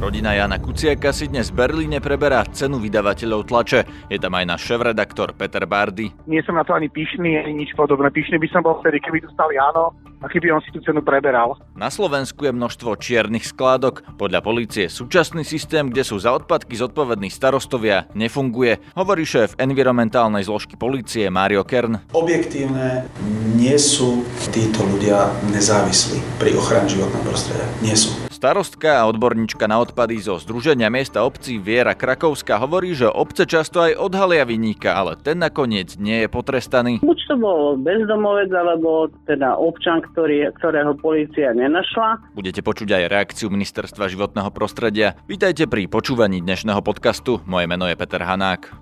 Rodina Jana Kuciaka si dnes v Berlíne preberá cenu vydavateľov tlače. Je tam aj náš šéf-redaktor Peter Bardy. Nie som na to ani pyšný, ani nič podobné. Pyšný by som bol vtedy, keby dostal Jano a keby on si tú cenu preberal. Na Slovensku je množstvo čiernych skládok. Podľa policie súčasný systém, kde sú za odpadky zodpovední starostovia, nefunguje, hovorí šéf environmentálnej zložky policie Mario Kern. Objektívne nie sú títo ľudia nezávislí pri ochrane životného prostredia. Nie sú. Starostka a odborníčka na odpady zo Združenia miesta obcí Viera Krakovská hovorí, že obce často aj odhalia vyníka, ale ten nakoniec nie je potrestaný. Buď to bol bezdomovec, alebo teda občan, ktorý, ktorého policia nenašla. Budete počuť aj reakciu Ministerstva životného prostredia. Vítajte pri počúvaní dnešného podcastu. Moje meno je Peter Hanák.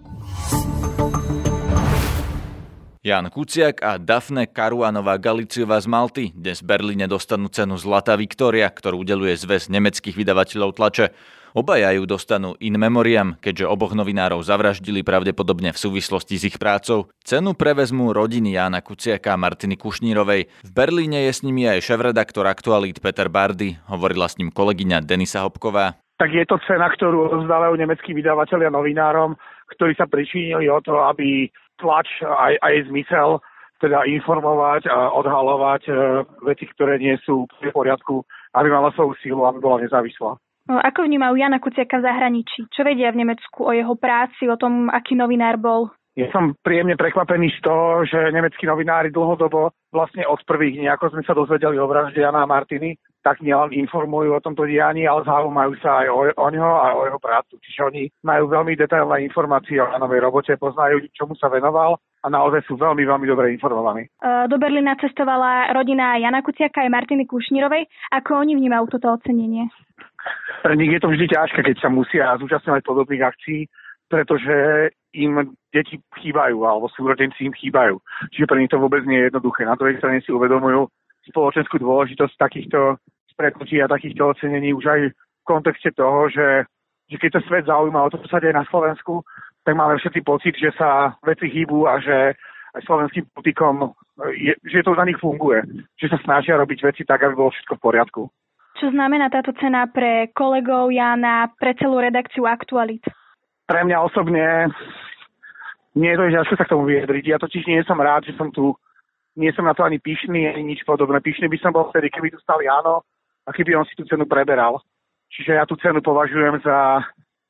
Jan Kuciak a Dafne Karuanová Galiciová z Malty dnes v Berlíne dostanú cenu Zlatá Viktória, ktorú udeluje zväz nemeckých vydavateľov tlače. Obaja ju dostanú in memoriam, keďže oboch novinárov zavraždili pravdepodobne v súvislosti s ich prácou. Cenu prevezmú rodiny Jána Kuciaka a Martiny Kušnírovej. V Berlíne je s nimi aj šéf-redaktor aktualít Peter Bardy, hovorila s ním kolegyňa Denisa Hopková. Tak je to cena, ktorú rozdávajú nemeckí vydavateľia novinárom, ktorí sa pričinili o to, aby tlač aj, aj zmysel teda informovať a odhalovať e, veci, ktoré nie sú v poriadku, aby mala svoju sílu, aby bola nezávislá. No, ako vnímajú Jana Kuciaka v zahraničí? Čo vedia v Nemecku o jeho práci, o tom, aký novinár bol? Ja som príjemne prekvapený z toho, že nemeckí novinári dlhodobo vlastne od prvých nejako sme sa dozvedeli o vražde Jana a Martiny, tak nielen informujú o tomto dianí, ale zaujímajú sa aj o, o ňo a o jeho prácu. Čiže oni majú veľmi detailné informácie o Janovej robote, poznajú, čomu sa venoval a naozaj sú veľmi, veľmi dobre informovaní. Do Berlína cestovala rodina Jana Kuciaka aj Martiny Kušnírovej. Ako oni vnímajú toto ocenenie? Nich je to vždy ťažké, keď sa musia zúčastňovať podobných akcií, pretože im deti chýbajú, alebo súrodenci im chýbajú. Čiže pre nich to vôbec nie je jednoduché. Na druhej strane si uvedomujú spoločenskú dôležitosť takýchto stretnutí a takýchto ocenení už aj v kontexte toho, že, že keď to svet zaujíma o to, čo sa deje na Slovensku, tak máme všetci pocit, že sa veci hýbu a že aj slovenským politikom, je, že to na nich funguje. Že sa snažia robiť veci tak, aby bolo všetko v poriadku. Čo znamená táto cena pre kolegov Jana, pre celú redakciu Aktualit? Pre mňa osobne nie je to ťažké sa k tomu vyjadriť. Ja totiž nie som rád, že som tu, nie som na to ani pyšný, ani nič podobné. Pyšný by som bol vtedy, keby tu stali áno, a keby on si tú cenu preberal. Čiže ja tú cenu považujem za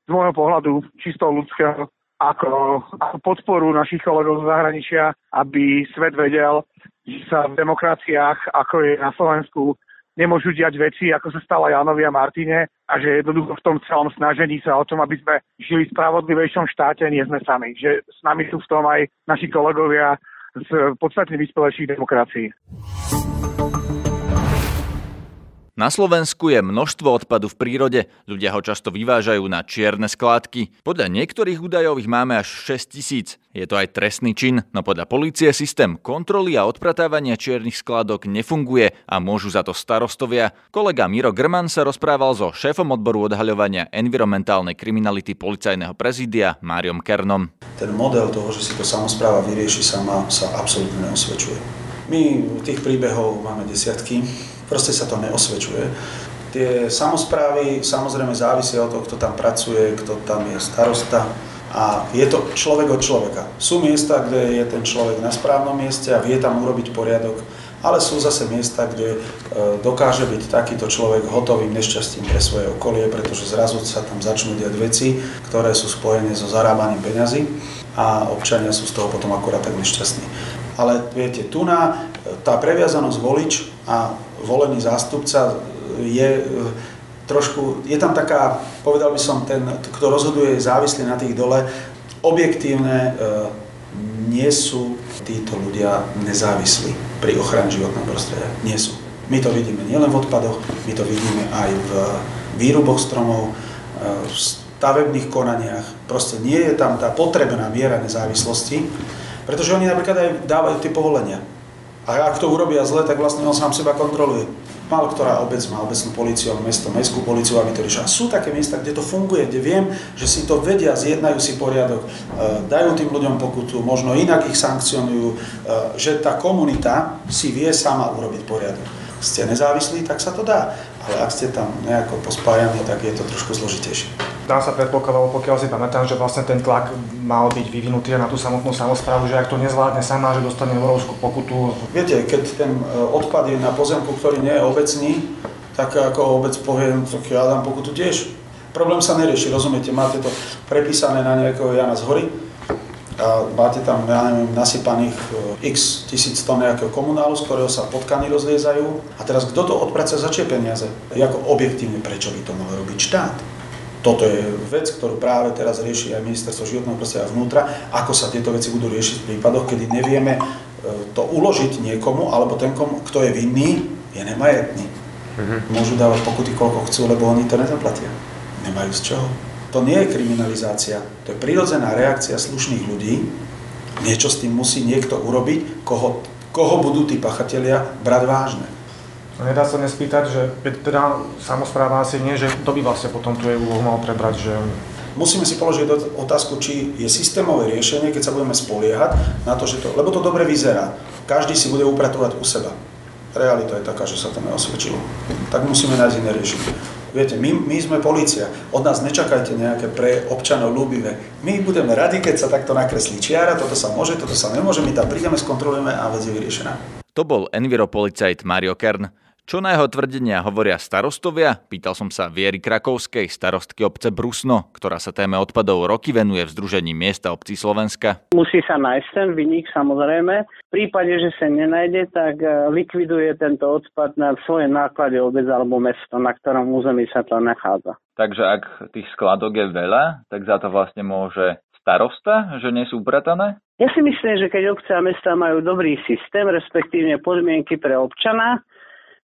z môjho pohľadu čisto ľudského ako, ako podporu našich kolegov z zahraničia, aby svet vedel, že sa v demokraciách, ako je na Slovensku, nemôžu diať veci, ako sa stala Janovi a Martine a že jednoducho v tom celom snažení sa o tom, aby sme žili v spravodlivejšom štáte, nie sme sami. Že s nami sú v tom aj naši kolegovia z podstatne vyspelejších demokracií. Na Slovensku je množstvo odpadu v prírode, ľudia ho často vyvážajú na čierne skládky. Podľa niektorých údajov ich máme až 6 tisíc. Je to aj trestný čin, no podľa policie systém kontroly a odpratávania čiernych skládok nefunguje a môžu za to starostovia. Kolega Miro Grman sa rozprával so šéfom odboru odhaľovania environmentálnej kriminality policajného prezídia Máriom Kernom. Ten model toho, že si to samozpráva vyrieši sama, sa absolútne neosvedčuje. My tých príbehov máme desiatky, proste sa to neosvedčuje. Tie samozprávy samozrejme závisia od toho, kto tam pracuje, kto tam je starosta a je to človek od človeka. Sú miesta, kde je ten človek na správnom mieste a vie tam urobiť poriadok, ale sú zase miesta, kde e, dokáže byť takýto človek hotovým nešťastím pre svoje okolie, pretože zrazu sa tam začnú diať veci, ktoré sú spojené so zarábaním peňazí a občania sú z toho potom akorát tak nešťastní. Ale viete, tu na tá previazanosť volič a volený zástupca je e, trošku, je tam taká, povedal by som, ten, kto rozhoduje, je závislý na tých dole. Objektívne e, nie sú títo ľudia nezávislí pri ochrane životného prostredia. Nie sú. My to vidíme nielen v odpadoch, my to vidíme aj v výruboch stromov, e, v stavebných konaniach. Proste nie je tam tá potrebná miera nezávislosti, pretože oni napríklad aj dávajú tie povolenia. A ak to urobia zle, tak vlastne on sám seba kontroluje. Málo ktorá obec má obecnú policiu, alebo mesto, mestskú policiu, aby to riešila. Sú také miesta, kde to funguje, kde viem, že si to vedia, zjednajú si poriadok, e, dajú tým ľuďom pokutu, možno inak ich sankcionujú, e, že tá komunita si vie sama urobiť poriadok. ste nezávislí, tak sa to dá. Ak ste tam nejako pospájani, tak je to trošku zložitejšie. Dá sa predpokladať, pokiaľ si pamätám, že vlastne ten tlak mal byť vyvinutý na tú samotnú samozprávu, že ak to nezvládne sama, že dostane európsku pokutu. Viete, keď ten e, odpad je na pozemku, ktorý nie je obecný, tak ako obec poviem, tak ja dám pokutu tiež. Problém sa nerieši, rozumiete, máte to prepísané na nejakého Jana z hory, a máte tam, ja neviem, nasypaných e, x tisíc tón nejakého komunálu, z ktorého sa potkany rozliezajú. A teraz kto to odpraca za čie peniaze? Jako objektívne, prečo by to mal robiť štát? Toto je vec, ktorú práve teraz rieši aj ministerstvo životného prostredia vnútra, ako sa tieto veci budú riešiť v prípadoch, kedy nevieme e, to uložiť niekomu, alebo ten, kto je vinný, je nemajetný. Mm-hmm. Môžu dávať pokuty, koľko chcú, lebo oni to nezaplatia. Nemajú z čoho. To nie je kriminalizácia, to je prirodzená reakcia slušných ľudí. Niečo s tým musí niekto urobiť, koho, koho budú tí pachatelia brať vážne. No nedá sa nespýtať, že teda samozpráva asi nie, že to by vlastne potom tu úlohu mal prebrať, že Musíme si položiť otázku, či je systémové riešenie, keď sa budeme spoliehať na to, že to, lebo to dobre vyzerá. Každý si bude upratovať u seba. Realita je taká, že sa to neosvedčilo. Tak musíme nájsť iné riešenie. Viete, my, my sme policia, od nás nečakajte nejaké pre občanov ľúbivé. My budeme radi, keď sa takto nakreslí čiara, toto sa môže, toto sa nemôže, my tam prídeme, skontrolujeme a vec je vyriešená. To bol enviropolicajt Mario Kern. Čo na jeho tvrdenia hovoria starostovia? Pýtal som sa Viery Krakovskej, starostky obce Brusno, ktorá sa téme odpadov roky venuje v Združení miesta obcí Slovenska. Musí sa nájsť ten vynik samozrejme. V prípade, že sa nenajde, tak e, likviduje tento odpad na svoje náklade obec alebo mesto, na ktorom území sa to nachádza. Takže ak tých skladok je veľa, tak za to vlastne môže starosta, že nie sú upratané? Ja si myslím, že keď obce a mesta majú dobrý systém, respektíve podmienky pre občana,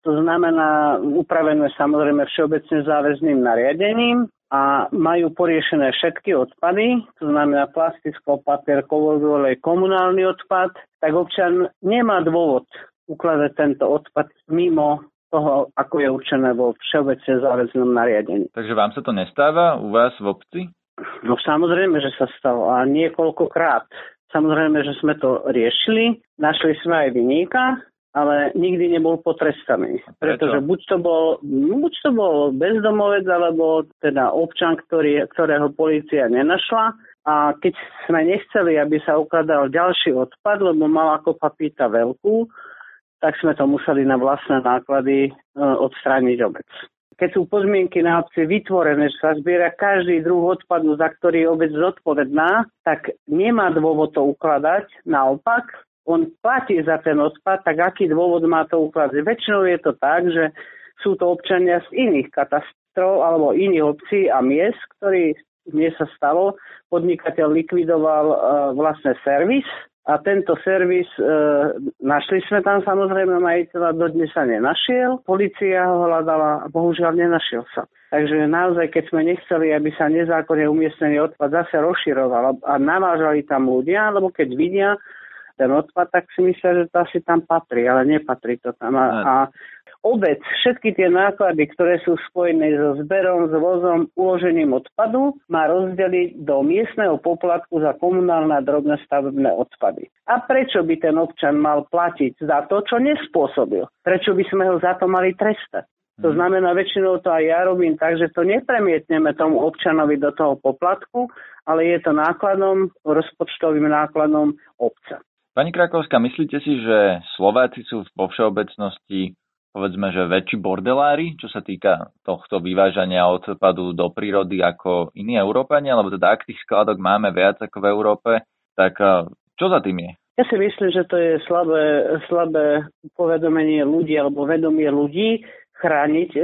to znamená upravené samozrejme všeobecne záväzným nariadením a majú poriešené všetky odpady, to znamená plastický papier, kovový olej, komunálny odpad, tak občan nemá dôvod ukladať tento odpad mimo toho, ako je určené vo všeobecne záväznom nariadení. Takže vám sa to nestáva u vás v obci? No samozrejme, že sa stalo a niekoľkokrát. Samozrejme, že sme to riešili, našli sme aj vyníka, ale nikdy nebol potrestaný. Pretože buď to bol, buď to bol bezdomovec, alebo teda občan, ktorý, ktorého policia nenašla. A keď sme nechceli, aby sa ukladal ďalší odpad, lebo mal ako papíta veľkú, tak sme to museli na vlastné náklady e, odstrániť obec. Keď sú podmienky na obci vytvorené, že sa zbiera každý druh odpadu, za ktorý je obec zodpovedná, tak nemá dôvod to ukladať. Naopak, on platí za ten odpad, tak aký dôvod má to ukladať? Väčšinou je to tak, že sú to občania z iných katastrov alebo iných obcí a miest, ktorí mne sa stalo, podnikateľ likvidoval uh, vlastne servis a tento servis, e, našli sme tam samozrejme majiteľa, dodnes sa nenašiel, policia ho hľadala a bohužiaľ nenašiel sa. Takže naozaj, keď sme nechceli, aby sa nezákonne umiestnený odpad zase rozširoval a navážali tam ľudia, lebo keď vidia, ten odpad, tak si myslia, že to asi tam patrí, ale nepatrí to tam. A, a obec všetky tie náklady, ktoré sú spojené so zberom, s vozom, uložením odpadu, má rozdeliť do miestneho poplatku za komunálne a drobné stavebné odpady. A prečo by ten občan mal platiť za to, čo nespôsobil? Prečo by sme ho za to mali trestať? To mhm. znamená, väčšinou to aj ja robím tak, že to nepremietneme tomu občanovi do toho poplatku, ale je to nákladom, rozpočtovým nákladom obca. Pani Krakovská, myslíte si, že Slováci sú vo všeobecnosti povedzme, že väčší bordelári, čo sa týka tohto vyvážania odpadu do prírody ako iní Európania, lebo teda ak tých skladok máme viac ako v Európe, tak eh, čo za tým je? Ja si myslím, že to je slabé, slabé povedomenie ľudí alebo vedomie ľudí, chrániť e,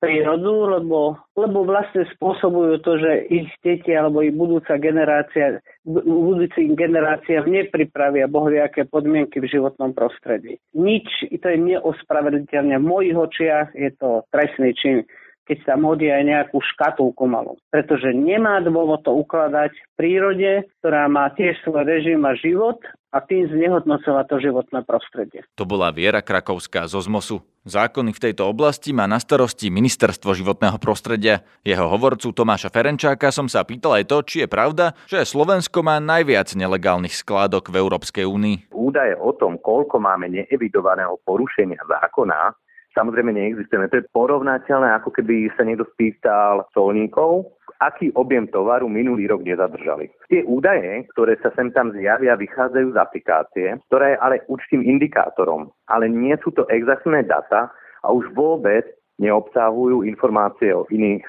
prírodu, lebo, lebo vlastne spôsobujú to, že ich deti alebo ich budúca generácia, budúci generácia nepripravia bohviaké podmienky v životnom prostredí. Nič, to je neospravedliteľné. V mojich očiach je to trestný čin keď tam hodí aj nejakú škatulku malú. Pretože nemá dôvod to ukladať v prírode, ktorá má tiež svoj režim a život a tým znehodnocovať to životné prostredie. To bola Viera Krakovská zo ZMOSu. Zákony v tejto oblasti má na starosti Ministerstvo životného prostredia. Jeho hovorcu Tomáša Ferenčáka som sa pýtal aj to, či je pravda, že Slovensko má najviac nelegálnych skládok v Európskej únii. Údaje o tom, koľko máme neevidovaného porušenia zákona, samozrejme neexistujeme. To je porovnateľné, ako keby sa niekto spýtal solníkov, aký objem tovaru minulý rok nezadržali. Tie údaje, ktoré sa sem tam zjavia, vychádzajú z aplikácie, ktorá je ale určitým indikátorom, ale nie sú to exaktné data a už vôbec neobsahujú informácie o iných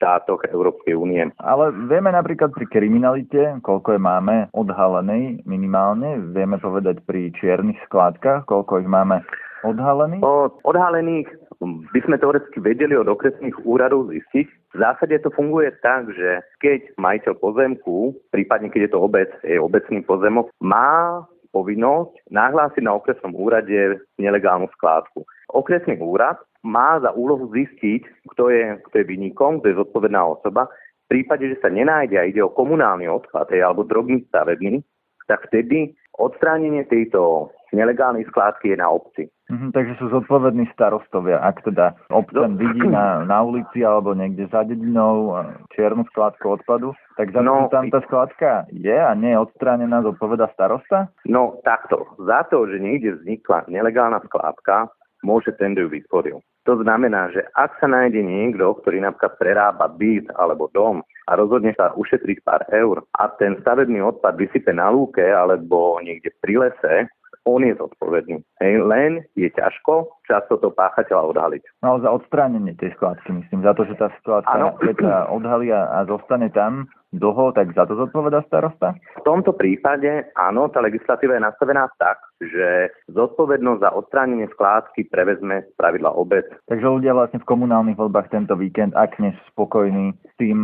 štátoch Európskej únie. Ale vieme napríklad pri kriminalite, koľko je máme odhalenej minimálne, vieme povedať pri čiernych skládkach, koľko ich máme odhalených? O odhalených by sme teoreticky vedeli od okresných úradov zistiť. V zásade to funguje tak, že keď majiteľ pozemku, prípadne keď je to obec, je obecný pozemok, má povinnosť nahlásiť na okresnom úrade nelegálnu skládku. Okresný úrad má za úlohu zistiť, kto je, kto je vynikom, kto je zodpovedná osoba. V prípade, že sa nenájde a ide o komunálny odklad alebo drobný stavebný, tak vtedy odstránenie tejto nelegálnej skládky je na obci. Mhm, takže sú zodpovední starostovia. Ak teda občan no. vidí na, na ulici alebo niekde za dedinou čiernu skládku odpadu, tak za no, tam tá skládka je a nie je odstránená, zodpoveda starosta? No takto. Za to, že niekde vznikla nelegálna skládka, môže ten, kto ju vytvoril. To znamená, že ak sa nájde niekto, ktorý napríklad prerába byt alebo dom a rozhodne sa ušetriť pár eur a ten stavebný odpad vysype na lúke alebo niekde pri lese, on je zodpovedný. Hej, len je ťažko často to páchateľa odhaliť. No za odstránenie tej skládky, myslím, za to, že tá ano. keď sa odhalí a zostane tam dlho, tak za to zodpoveda starosta? V tomto prípade áno, tá legislatíva je nastavená tak, že zodpovednosť za odstránenie skládky prevezme z pravidla obec. Takže ľudia vlastne v komunálnych voľbách tento víkend, ak nie spokojní s tým,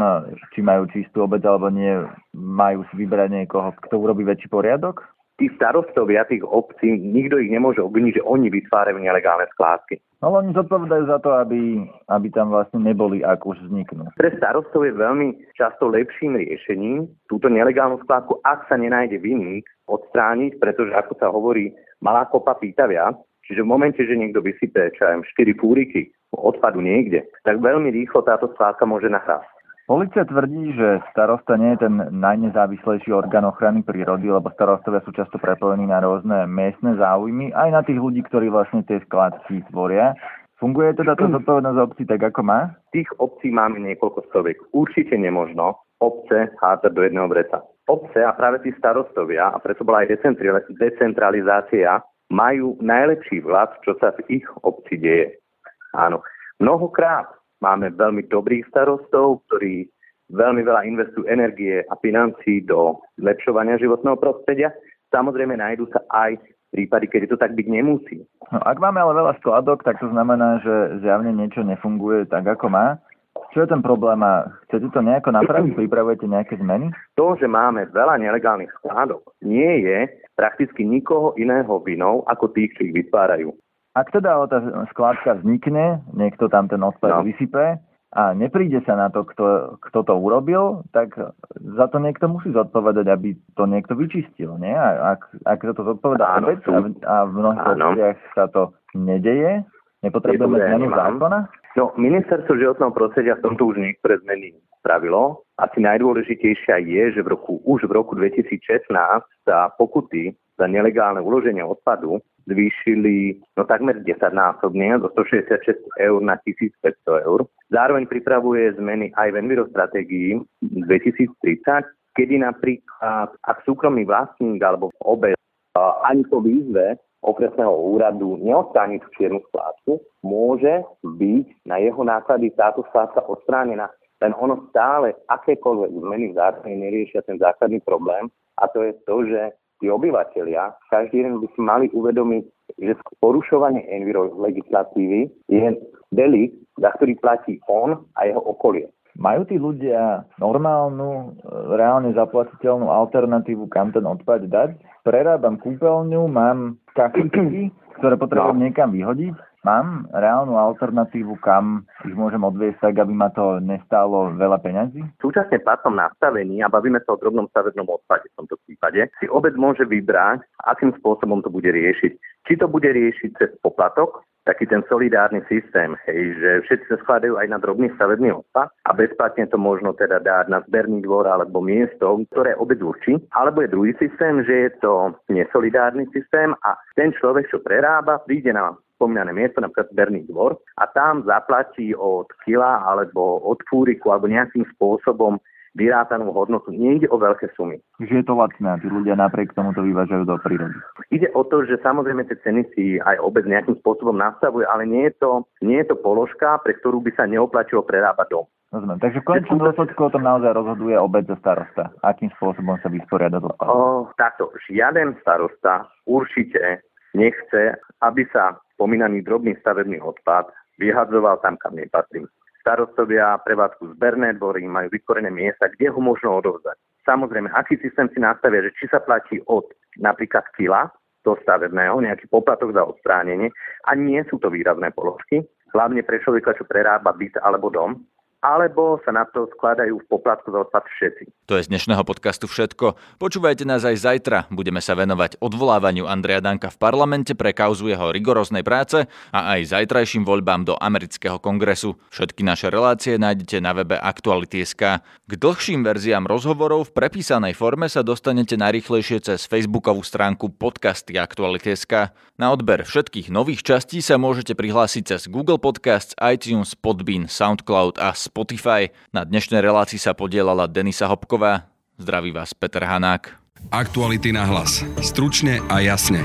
či majú čistú obec alebo nie, majú si vybrať niekoho, kto urobí väčší poriadok? Tí starostovia tých obcí, nikto ich nemôže obviniť, že oni vytvárajú nelegálne skládky. No oni zodpovedajú za to, aby, aby tam vlastne neboli, ak už vzniknú. Pre starostov je veľmi často lepším riešením túto nelegálnu skládku, ak sa nenájde vinník, odstrániť, pretože ako sa hovorí, malá kopa pýta viac. Čiže v momente, že niekto vysype, čo aj 4 fúriky odpadu niekde, tak veľmi rýchlo táto skládka môže nahrásť. Polícia tvrdí, že starosta nie je ten najnezávislejší orgán ochrany prírody, lebo starostovia sú často prepojení na rôzne miestne záujmy, aj na tých ľudí, ktorí vlastne tie skladky tvoria. Funguje teda tá zodpovednosť obcí tak, ako má? Tých obcí máme niekoľko stoviek. Určite nemožno obce hádzať do jedného vreca. Obce a práve tí starostovia, a preto bola aj decentralizácia, majú najlepší vlad, čo sa v ich obci deje. Áno. Mnohokrát Máme veľmi dobrých starostov, ktorí veľmi veľa investujú energie a financí do zlepšovania životného prostredia. Samozrejme nájdú sa aj prípady, keď to tak byť nemusí. No, ak máme ale veľa skladok, tak to znamená, že zjavne niečo nefunguje tak, ako má. Čo je ten problém a chcete to nejako napraviť? Pripravujete nejaké zmeny? To, že máme veľa nelegálnych skladok, nie je prakticky nikoho iného vinou ako tých, čo ich vytvárajú. Ak teda tá skládka vznikne, niekto tam ten odpad no. vysype a nepríde sa na to, kto, kto to urobil, tak za to niekto musí zodpovedať, aby to niekto vyčistil. Nie? A ak, ak to zodpovedá obec a, a v mnohých obciach sa to nedeje, nepotrebujeme zmenu zákona? No, ministerstvo životného prostredia v tomto už niektoré zmeny spravilo. Asi najdôležitejšia je, že v roku, už v roku 2016 sa pokuty za nelegálne uloženie odpadu zvýšili no takmer 10 násobne zo 166 eur na 1500 eur. Zároveň pripravuje zmeny aj v envirostratégii 2030, kedy napríklad ak súkromný vlastník alebo obec ani po výzve okresného úradu neodstráni tú čiernu skládku, môže byť na jeho náklady táto skládka odstránená. Len ono stále akékoľvek zmeny v zákone neriešia ten základný problém a to je to, že tí obyvateľia, každý jeden by si mali uvedomiť, že porušovanie enviro legislatívy je delikt, za ktorý platí on a jeho okolie. Majú tí ľudia normálnu, reálne zaplatiteľnú alternatívu, kam ten odpad dať? Prerábam kúpeľňu, mám kachličky, ktoré potrebujem no. niekam vyhodiť Mám reálnu alternatívu, kam ich môžem odviesť tak, aby ma to nestálo veľa peňazí? Súčasne platnom nastavení, a bavíme sa o drobnom stavebnom odpade v tomto prípade, si obec môže vybrať, akým spôsobom to bude riešiť. Či to bude riešiť cez poplatok, taký ten solidárny systém, hej, že všetci sa skladajú aj na drobný stavebný odpad a bezplatne to možno teda dať na zberný dvor alebo miesto, ktoré obec určí. Alebo je druhý systém, že je to nesolidárny systém a ten človek, čo prerába, príde na spomínané miesto, napríklad Berný dvor, a tam zaplatí od kila alebo od fúriku alebo nejakým spôsobom vyrátanú hodnotu. Nie ide o veľké sumy. Že je to lacné a tí ľudia napriek tomu to vyvážajú do prírody. Ide o to, že samozrejme tie ceny si aj obec nejakým spôsobom nastavuje, ale nie je to, nie je to položka, pre ktorú by sa neoplatilo prerábať dom. Rozumiem. Takže v konečnom dôsledku o tom naozaj rozhoduje obec a starosta. Akým spôsobom sa vysporiada to? O, takto, žiaden starosta určite nechce, aby sa spomínaný drobný stavebný odpad vyhadzoval tam, kam nepatrí starostovia prevádzku zberné dvory, majú vykorené miesta, kde ho možno odovzdať. Samozrejme, aký systém si nastavia, že či sa platí od napríklad kila do stavebného, nejaký poplatok za odstránenie a nie sú to výrazné položky, hlavne pre človeka, čo prerába byt alebo dom, alebo sa na to skladajú v poplatku za odpad všetci. To je z dnešného podcastu všetko. Počúvajte nás aj zajtra. Budeme sa venovať odvolávaniu Andreja Danka v parlamente pre kauzu jeho rigoróznej práce a aj zajtrajším voľbám do amerického kongresu. Všetky naše relácie nájdete na webe Aktuality.sk. K dlhším verziám rozhovorov v prepísanej forme sa dostanete najrychlejšie cez facebookovú stránku podcasty Aktuality.sk. Na odber všetkých nových častí sa môžete prihlásiť cez Google Podcasts, iTunes, Podbean, SoundCloud a Spotify. Na dnešnej relácii sa podielala Denisa Hopková. Zdraví vás Peter Hanák. Aktuality na hlas. Stručne a jasne.